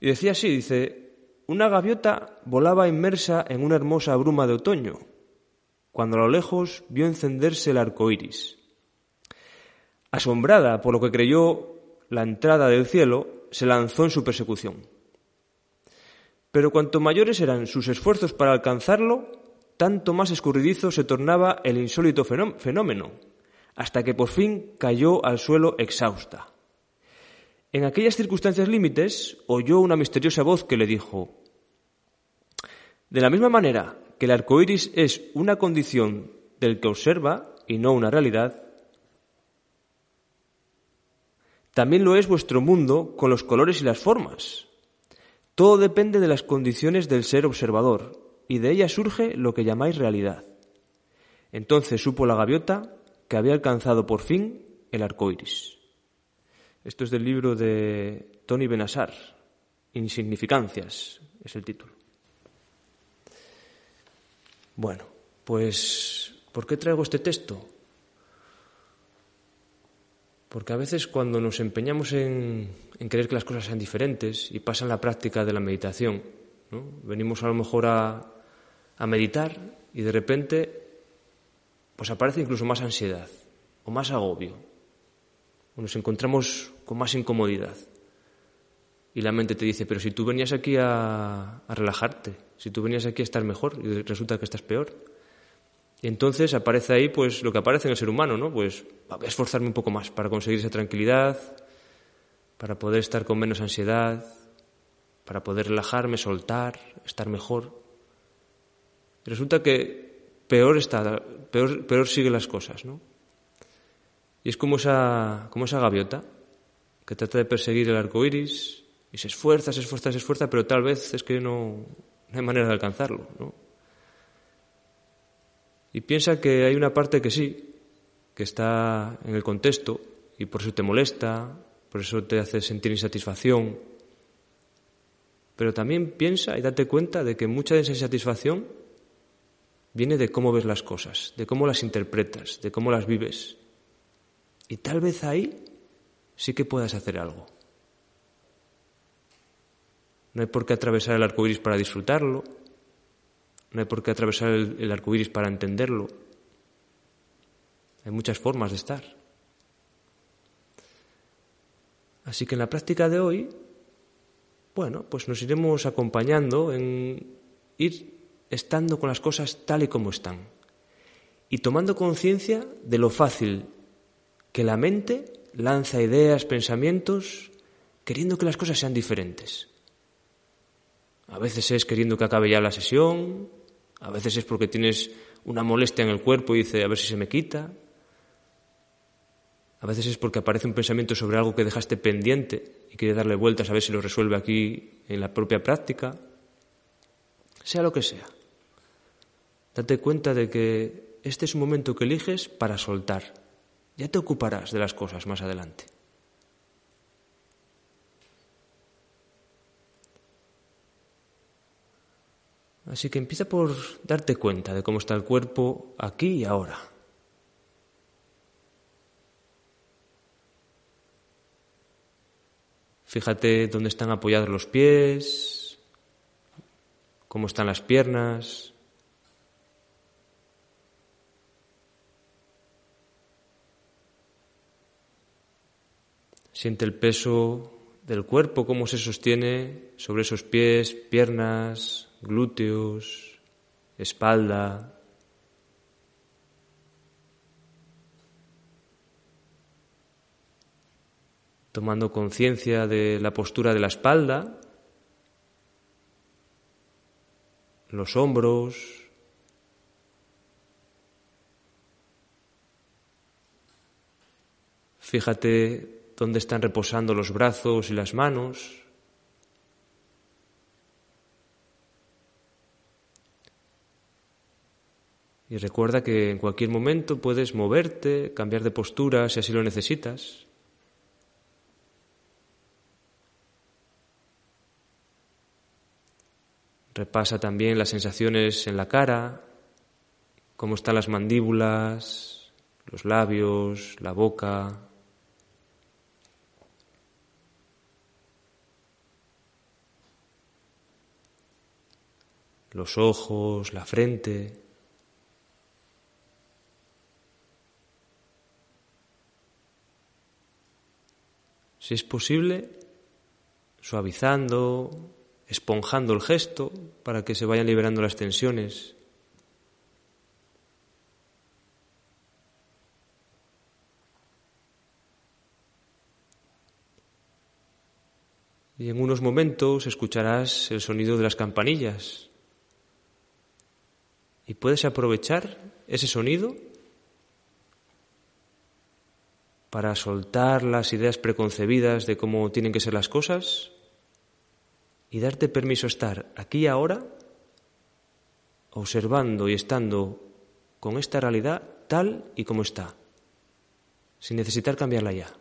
Y decía así, dice, una gaviota volaba inmersa en una hermosa bruma de otoño, cuando a lo lejos vio encenderse el arco iris. Asombrada por lo que creyó la entrada del cielo, se lanzó en su persecución. Pero cuanto mayores eran sus esfuerzos para alcanzarlo, tanto más escurridizo se tornaba el insólito fenómeno, hasta que por fin cayó al suelo exhausta. En aquellas circunstancias límites oyó una misteriosa voz que le dijo De la misma manera que el arco iris es una condición del que observa y no una realidad, también lo es vuestro mundo con los colores y las formas. Todo depende de las condiciones del ser observador, y de ella surge lo que llamáis realidad. Entonces supo la gaviota que había alcanzado por fin el arco iris. Esto es del libro de Tony Benassar, Insignificancias, es el título. Bueno, pues, ¿por qué traigo este texto? Porque a veces cuando nos empeñamos en, querer que las cosas sean diferentes y pasan la práctica de la meditación, ¿no? venimos a lo mejor a, a meditar y de repente pues aparece incluso más ansiedad o más agobio nos encontramos con más incomodidad. Y la mente te dice, pero si tú venías aquí a, relajarte, si tú venías aquí a estar mejor y resulta que estás peor. Y entonces aparece ahí pues lo que aparece en el ser humano, ¿no? Pues voy a esforzarme un poco más para conseguir esa tranquilidad, para poder estar con menos ansiedad, para poder relajarme, soltar, estar mejor. Resulta que peor está, peor, peor siguen las cosas, ¿no? Y es como esa, como esa gaviota que trata de perseguir el arco iris y se esfuerza, se esfuerza, se esfuerza, pero tal vez es que no, no hay manera de alcanzarlo. ¿no? Y piensa que hay una parte que sí, que está en el contexto y por eso te molesta, por eso te hace sentir insatisfacción. Pero también piensa y date cuenta de que mucha de esa insatisfacción viene de cómo ves las cosas, de cómo las interpretas, de cómo las vives. Y tal vez ahí sí que puedas hacer algo. No hay por qué atravesar el arco iris para disfrutarlo. No hay por qué atravesar el, el arco iris para entenderlo. Hay muchas formas de estar. Así que en la práctica de hoy, bueno, pues nos iremos acompañando en ir estando con las cosas tal y como están y tomando conciencia de lo fácil que la mente lanza ideas, pensamientos, queriendo que las cosas sean diferentes. A veces es queriendo que acabe ya la sesión, a veces es porque tienes una molestia en el cuerpo y dice a ver si se me quita. A veces es porque aparece un pensamiento sobre algo que dejaste pendiente y quiere darle vueltas a ver si lo resuelve aquí en la propia práctica. Sea lo que sea. Date cuenta de que este es un momento que eliges para soltar, ya te ocuparás de las cosas más adelante. Así que empieza por darte cuenta de cómo está el cuerpo aquí y ahora. Fíjate dónde están apoyados los pies, cómo están las piernas, Siente el peso del cuerpo, cómo se sostiene sobre esos pies, piernas, glúteos, espalda. Tomando conciencia de la postura de la espalda, los hombros, Fíjate dónde están reposando los brazos y las manos. Y recuerda que en cualquier momento puedes moverte, cambiar de postura si así lo necesitas. Repasa también las sensaciones en la cara, cómo están las mandíbulas, los labios, la boca. Los ojos, la frente. Si es posible, suavizando, esponjando el gesto para que se vayan liberando las tensiones. Y en unos momentos escucharás el sonido de las campanillas. Y puedes aprovechar ese sonido para soltar las ideas preconcebidas de cómo tienen que ser las cosas y darte permiso estar aquí ahora, observando y estando con esta realidad tal y como está, sin necesitar cambiarla ya.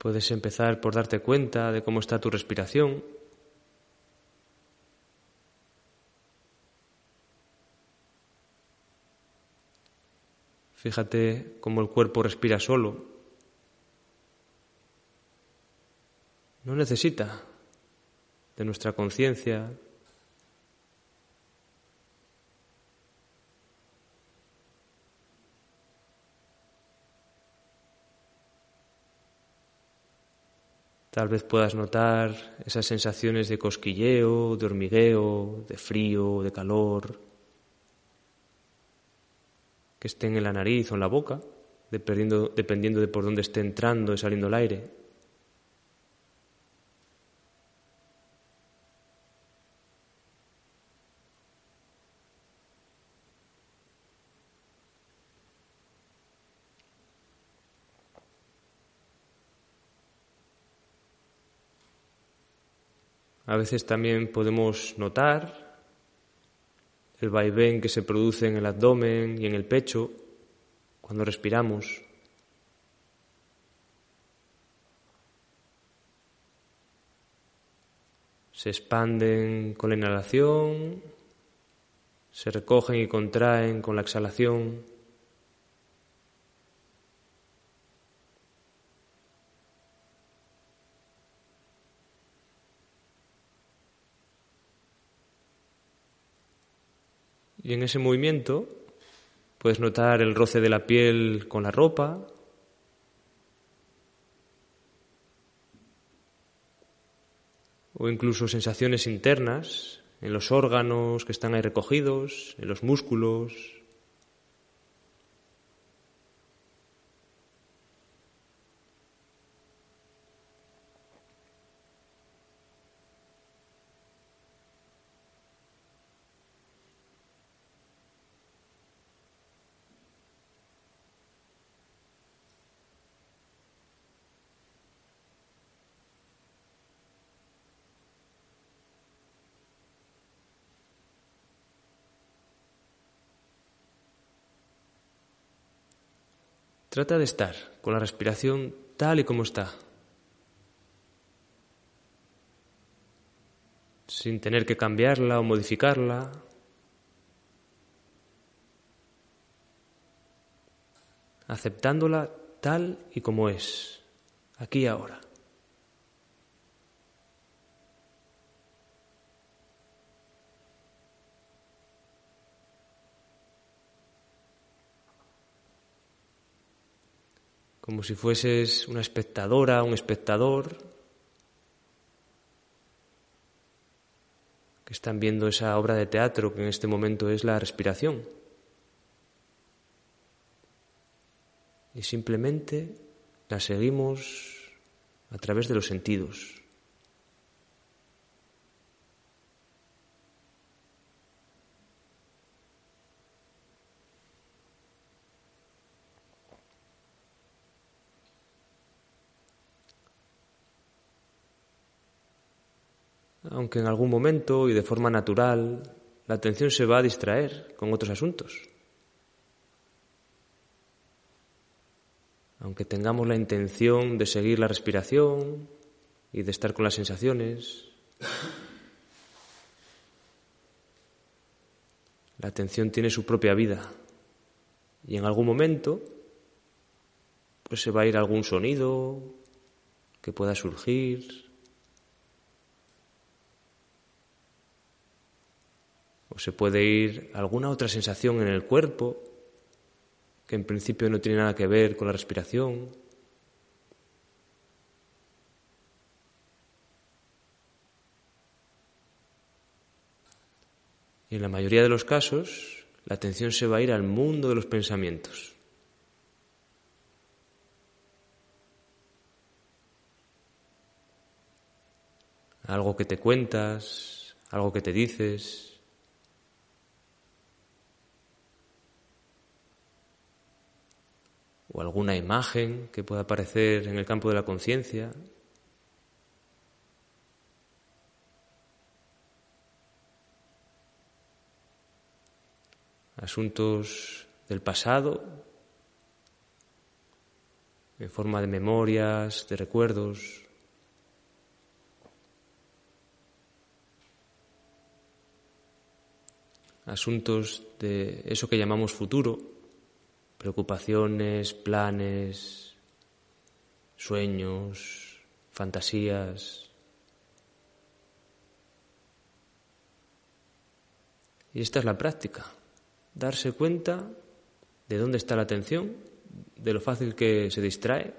Puedes empezar por darte cuenta de cómo está tu respiración. Fíjate cómo el cuerpo respira solo. No necesita de nuestra conciencia, Tal vez puedas notar esas sensaciones de cosquilleo, de hormigueo, de frío, de calor, que estén en la nariz o en la boca, dependiendo, de por dónde esté entrando y saliendo el aire. A veces también podemos notar el vaivén que se produce en el abdomen y en el pecho cuando respiramos. Se expanden con la inhalación, se recogen y contraen con la exhalación. Y en ese movimiento puedes notar el roce de la piel con la ropa, o incluso sensaciones internas en los órganos que están ahí recogidos, en los músculos, Trata de estar con la respiración tal y como está, sin tener que cambiarla o modificarla. aceptándola tal y como es, aquí y ahora. Como si fueses una espectadora, un espectador que están viendo esa obra de teatro que en este momento es la respiración. Y simplemente la seguimos a través de los sentidos. Aunque en algún momento y de forma natural la atención se va a distraer con otros asuntos. Aunque tengamos la intención de seguir la respiración y de estar con las sensaciones, la atención tiene su propia vida y en algún momento pues se va a ir algún sonido que pueda surgir, se puede ir alguna otra sensación en el cuerpo que en principio no tiene nada que ver con la respiración. Y en la mayoría de los casos, la atención se va a ir al mundo de los pensamientos. Algo que te cuentas, algo que te dices, o alguna imagen que pueda aparecer en el campo de la conciencia. Asuntos del pasado en forma de memorias, de recuerdos. Asuntos de eso que llamamos futuro preocupaciones, planes, sueños, fantasías. Y esta es la práctica, darse cuenta de dónde está la atención, de lo fácil que se distrae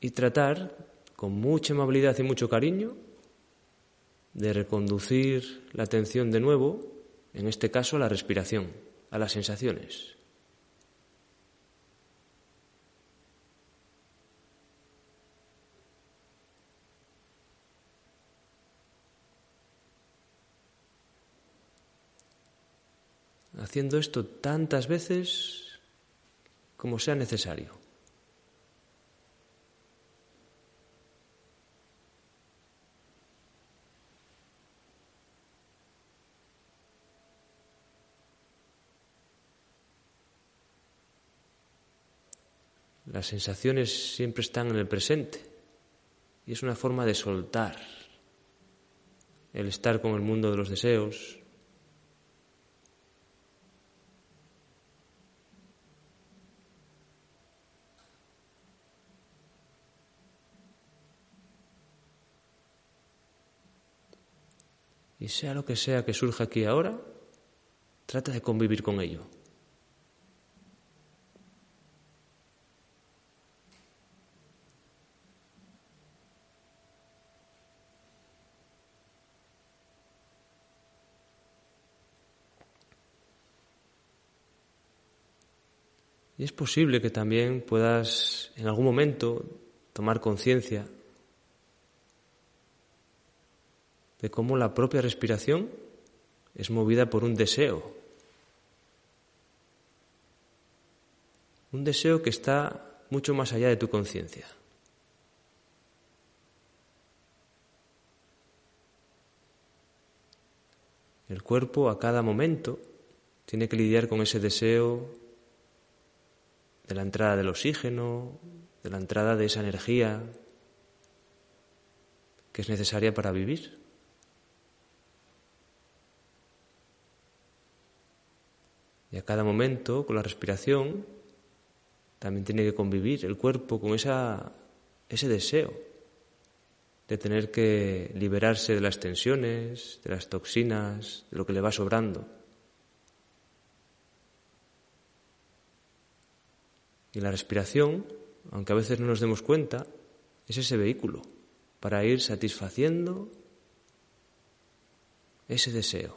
y tratar con mucha amabilidad y mucho cariño de reconducir la atención de nuevo en este caso a la respiración, a las sensaciones. Haciendo esto tantas veces como sea necesario. Las sensaciones siempre están en el presente y es una forma de soltar el estar con el mundo de los deseos. Y sea lo que sea que surja aquí ahora, trata de convivir con ello. Y es posible que también puedas en algún momento tomar conciencia de cómo la propia respiración es movida por un deseo. Un deseo que está mucho más allá de tu conciencia. El cuerpo a cada momento tiene que lidiar con ese deseo de la entrada del oxígeno, de la entrada de esa energía que es necesaria para vivir. Y a cada momento, con la respiración, también tiene que convivir el cuerpo con esa, ese deseo de tener que liberarse de las tensiones, de las toxinas, de lo que le va sobrando. Y la respiración, aunque a veces no nos demos cuenta, es ese vehículo para ir satisfaciendo ese deseo.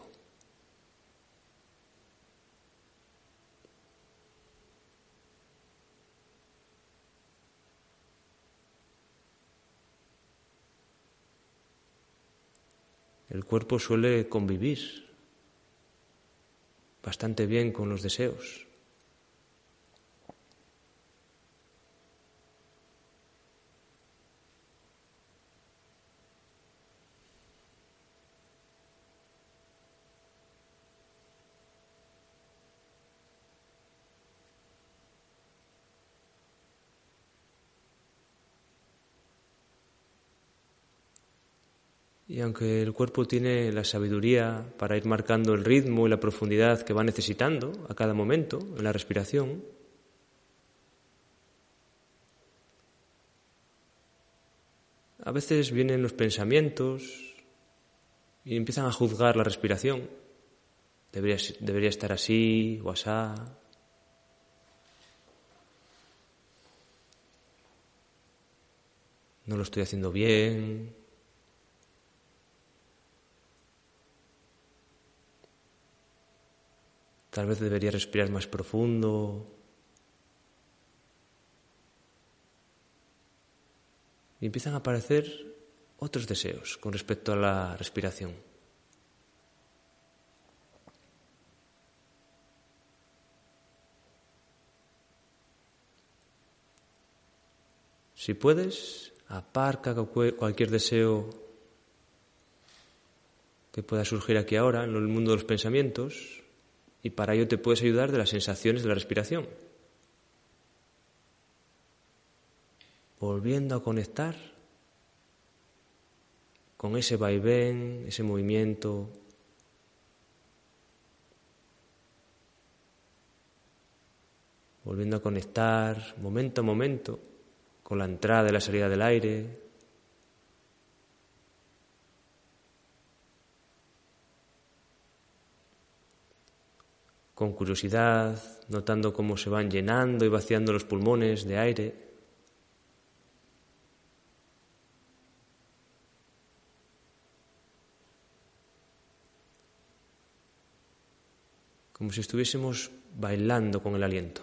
El cuerpo suele convivir bastante bien con los deseos. Y aunque el cuerpo tiene la sabiduría para ir marcando el ritmo y la profundidad que va necesitando a cada momento en la respiración, a veces vienen los pensamientos y empiezan a juzgar la respiración. Debería, debería estar así o asá. No lo estoy haciendo bien. Tal vez debería respirar más profundo. Y empiezan a aparecer otros deseos con respecto a la respiración. Si puedes, aparca cualquier deseo que pueda surgir aquí ahora en el mundo de los pensamientos y para ello te puedes ayudar de las sensaciones de la respiración. Volviendo a conectar con ese vaivén, ese movimiento. Volviendo a conectar momento a momento con la entrada y la salida del aire, con curiosidad, notando cómo se van llenando y vaciando los pulmones de aire. Como si estuviésemos bailando con el aliento.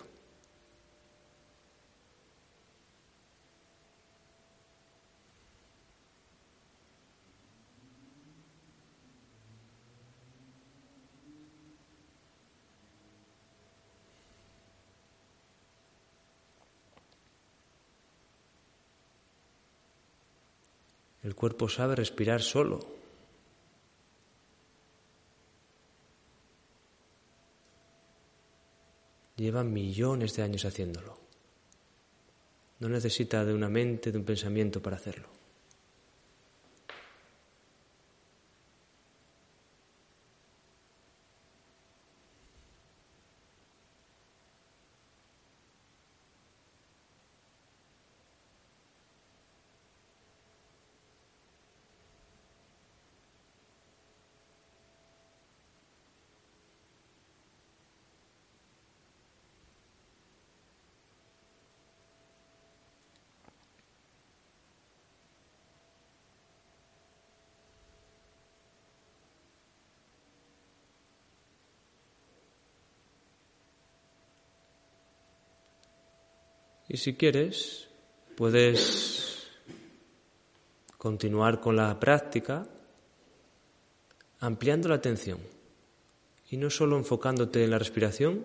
El cuerpo sabe respirar solo. Lleva millones de años haciéndolo. No necesita de una mente, de un pensamiento para hacerlo. Y si quieres, puedes continuar con la práctica ampliando la atención y no solo enfocándote en la respiración,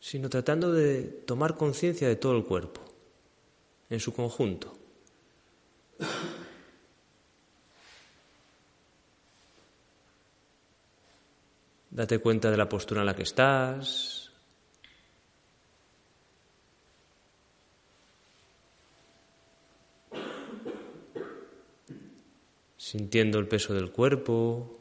sino tratando de tomar conciencia de todo el cuerpo, en su conjunto. Date cuenta de la postura en la que estás, sintiendo el peso del cuerpo.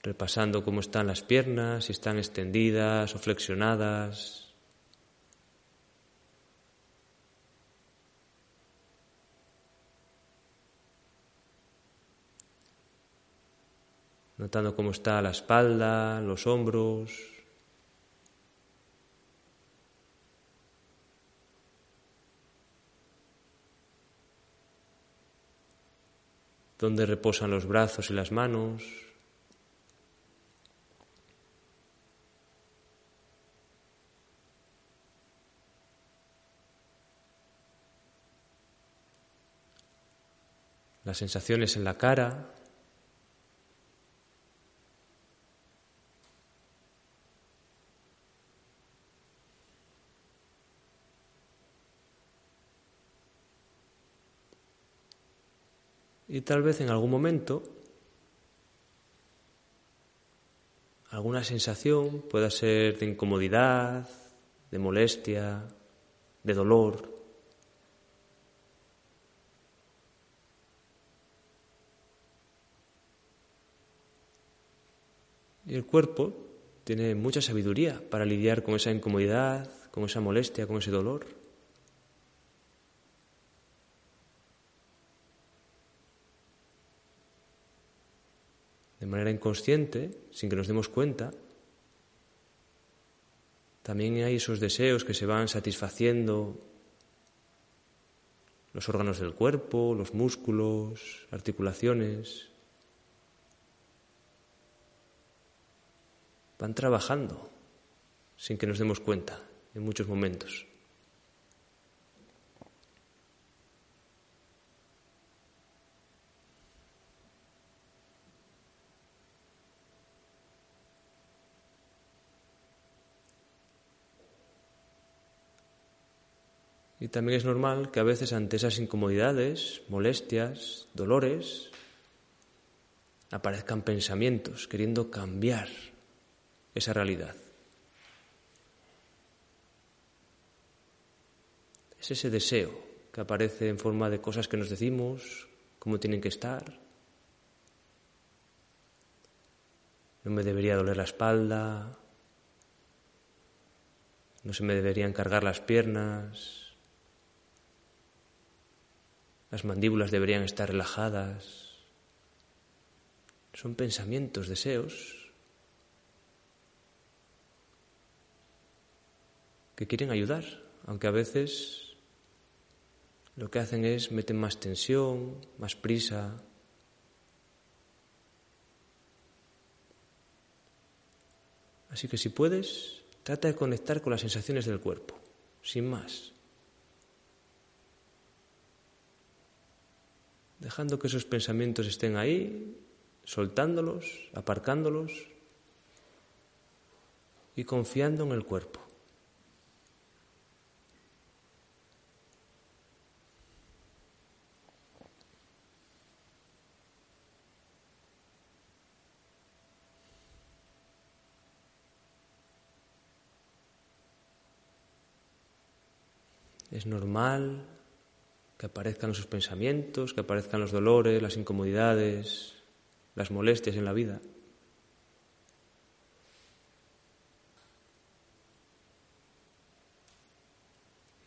repasando cómo están las piernas, si están extendidas o flexionadas. Notando cómo está la espalda, los hombros. Dónde reposan los brazos y las manos. Las sensaciones en la cara. Y tal vez en algún momento alguna sensación pueda ser de incomodidad, de molestia, de dolor. Y el cuerpo tiene mucha sabiduría para lidiar con esa incomodidad, con esa molestia, con ese dolor. Manera inconsciente, sin que nos demos cuenta, también hay esos deseos que se van satisfaciendo los órganos del cuerpo, los músculos, articulaciones. van trabajando sin que nos demos cuenta en muchos momentos. Y también es normal que a veces ante esas incomodidades, molestias, dolores, aparezcan pensamientos queriendo cambiar esa realidad. Es ese deseo que aparece en forma de cosas que nos decimos, cómo tienen que estar. No me debería doler la espalda, no se me deberían cargar las piernas, las mandíbulas deberían estar relajadas. Son pensamientos, deseos que quieren ayudar, aunque a veces lo que hacen es meten más tensión, más prisa. Así que si puedes, trata de conectar con las sensaciones del cuerpo, sin más. Dejando que esos pensamientos estén ahí, soltándolos, aparcándolos y confiando en el cuerpo. Es normal que aparezcan esos pensamientos, que aparezcan los dolores, las incomodidades, las molestias en la vida.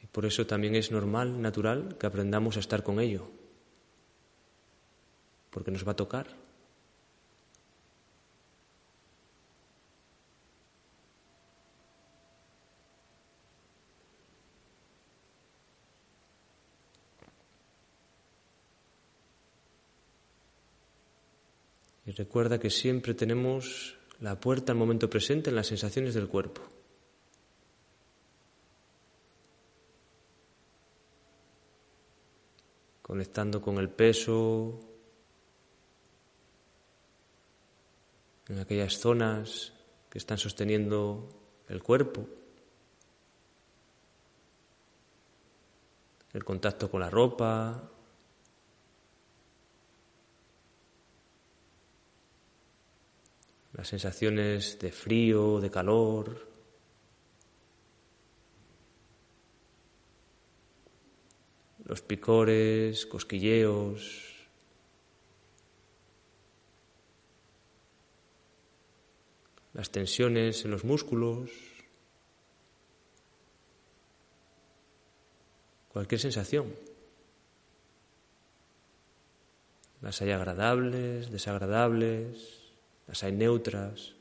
Y por eso también es normal, natural, que aprendamos a estar con ello, porque nos va a tocar. Recuerda que siempre tenemos la puerta al momento presente en las sensaciones del cuerpo. Conectando con el peso en aquellas zonas que están sosteniendo el cuerpo. El contacto con la ropa, las sensaciones de frío, de calor. Los picores, cosquilleos. Las tensiones en los músculos. Cualquier sensación. Las hay agradables, desagradables las hay neutras.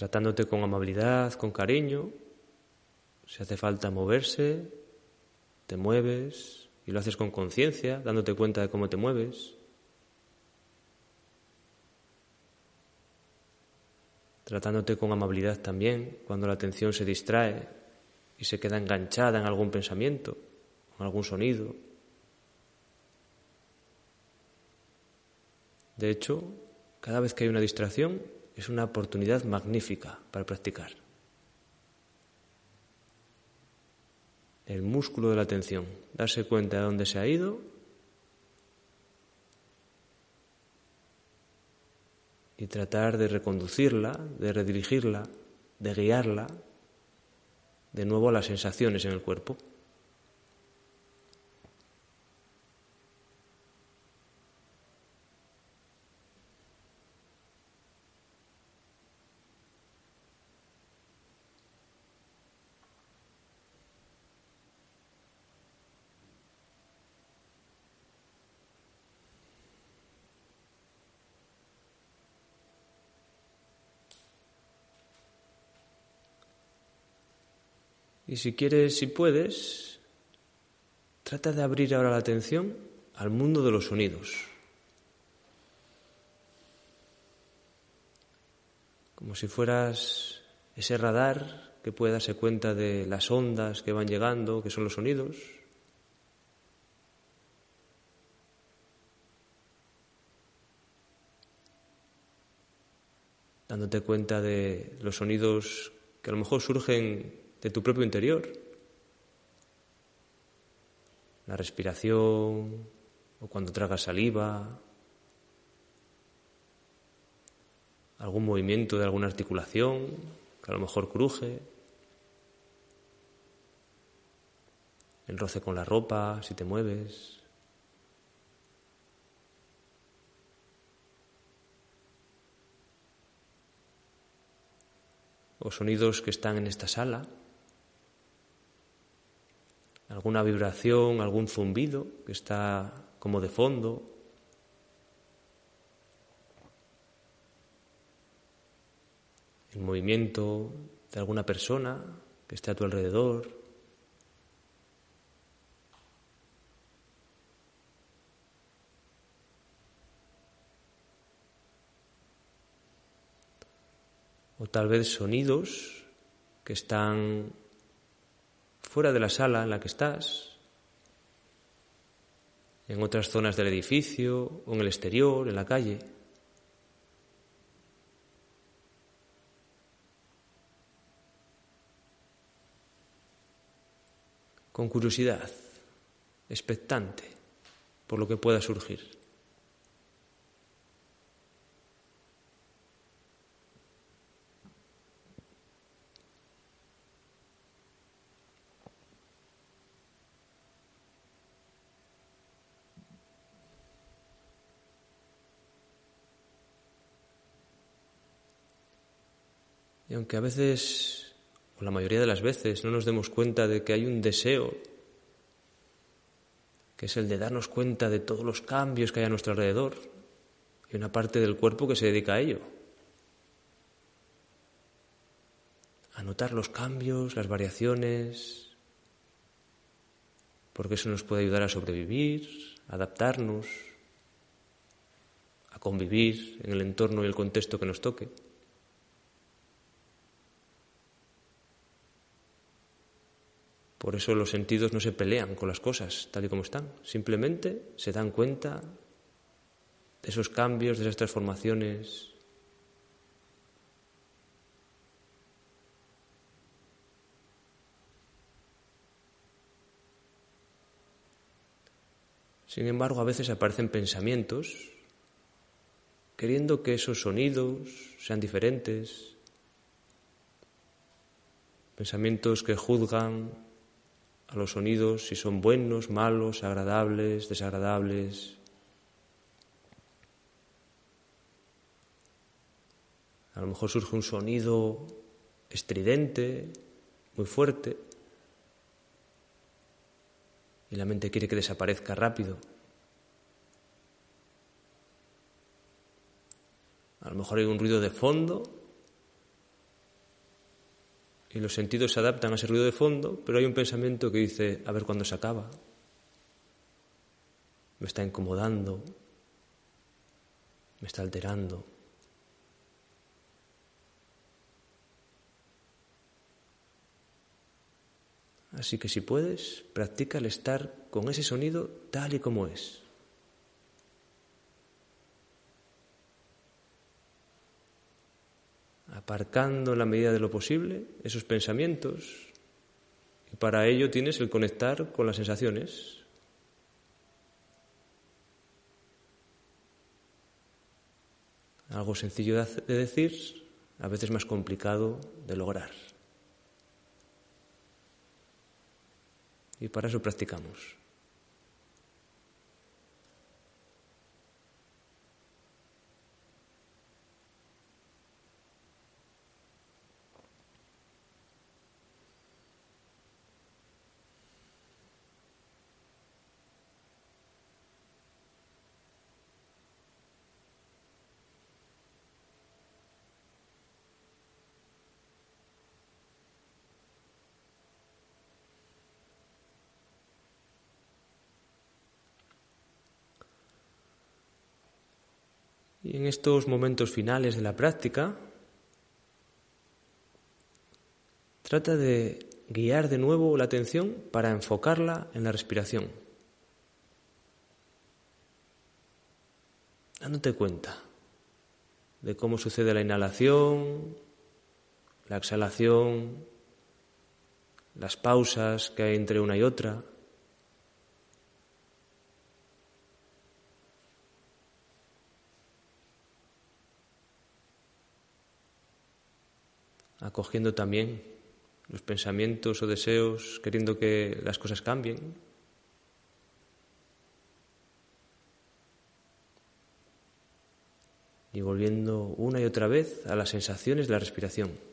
Tratándote con amabilidad, con cariño. Si hace falta moverse, te mueves y lo haces con conciencia, dándote cuenta de cómo te mueves. Tratándote con amabilidad también cuando la atención se distrae y se queda enganchada en algún pensamiento, en algún sonido. De hecho, cada vez que hay una distracción, es una oportunidad magnífica para practicar. El músculo de la atención, darse cuenta de dónde se ha ido y tratar de reconducirla, de redirigirla, de guiarla de nuevo a las sensaciones en el cuerpo. Y si quieres, si puedes, trata de abrir ahora la atención al mundo de los sonidos. Como si fueras ese radar que puede darse cuenta de las ondas que van llegando, que son los sonidos. Dándote cuenta de los sonidos que a lo mejor surgen de tu propio interior. La respiración o cuando tragas saliva, algún movimiento de alguna articulación que a lo mejor cruje, el roce con la ropa si te mueves. o sonidos que están en esta sala alguna vibración, algún zumbido que está como de fondo. El movimiento de alguna persona que esté a tu alrededor. O tal vez sonidos que están fuera de la sala en la que estás, en otras zonas del edificio o en el exterior, en la calle. Con curiosidad, expectante por lo que pueda surgir. Aunque a veces, o la mayoría de las veces, no nos demos cuenta de que hay un deseo, que es el de darnos cuenta de todos los cambios que hay a nuestro alrededor, y una parte del cuerpo que se dedica a ello. A notar los cambios, las variaciones, porque eso nos puede ayudar a sobrevivir, a adaptarnos, a convivir en el entorno y el contexto que nos toque. Por eso los sentidos no se pelean con las cosas tal y como están, simplemente se dan cuenta de esos cambios, de esas transformaciones. Sin embargo, a veces aparecen pensamientos queriendo que esos sonidos sean diferentes, pensamientos que juzgan a los sonidos si son buenos, malos, agradables, desagradables. A lo mejor surge un sonido estridente, muy fuerte, y la mente quiere que desaparezca rápido. A lo mejor hay un ruido de fondo y los sentidos se adaptan a ese ruido de fondo, pero hay un pensamiento que dice, a ver cuándo se acaba. Me está incomodando, me está alterando. Así que si puedes, practica el estar con ese sonido tal y como es. Aparcando en la medida de lo posible esos pensamientos y para ello tienes el conectar con las sensaciones. Algo sencillo de decir, a veces más complicado de lograr. Y para eso practicamos. Y en estos momentos finales de la práctica, trata de guiar de nuevo la atención para enfocarla en la respiración. Dándote cuenta de cómo sucede la inhalación, la exhalación, las pausas que hay entre una y otra. Acogiendo también los pensamientos o deseos, queriendo que las cosas cambien. Y volviendo una y otra vez a las sensaciones de la respiración.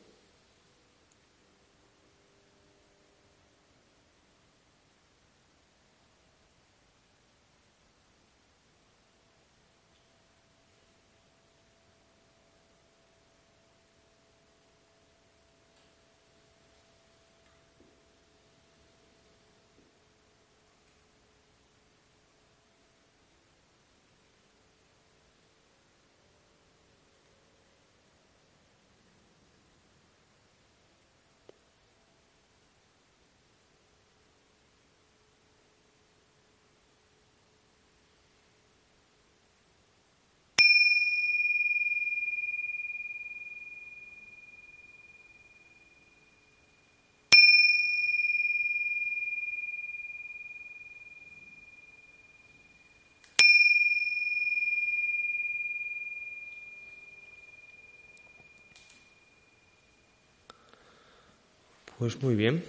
Pues muy bien.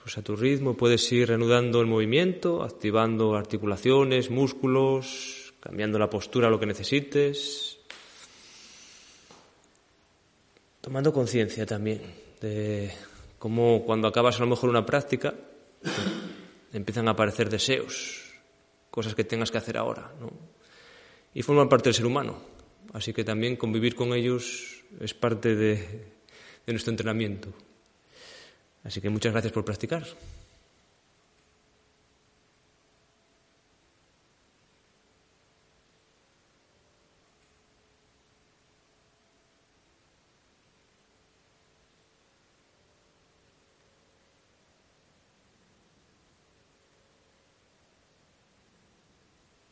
Pues a tu ritmo puedes ir reanudando el movimiento, activando articulaciones, músculos, cambiando la postura lo que necesites. Tomando conciencia también de cómo cuando acabas a lo mejor una práctica empiezan a aparecer deseos, cosas que tengas que hacer ahora, ¿no? Y forman parte del ser humano. Así que también convivir con ellos es parte de nuestro entrenamiento. Así que muchas gracias por practicar.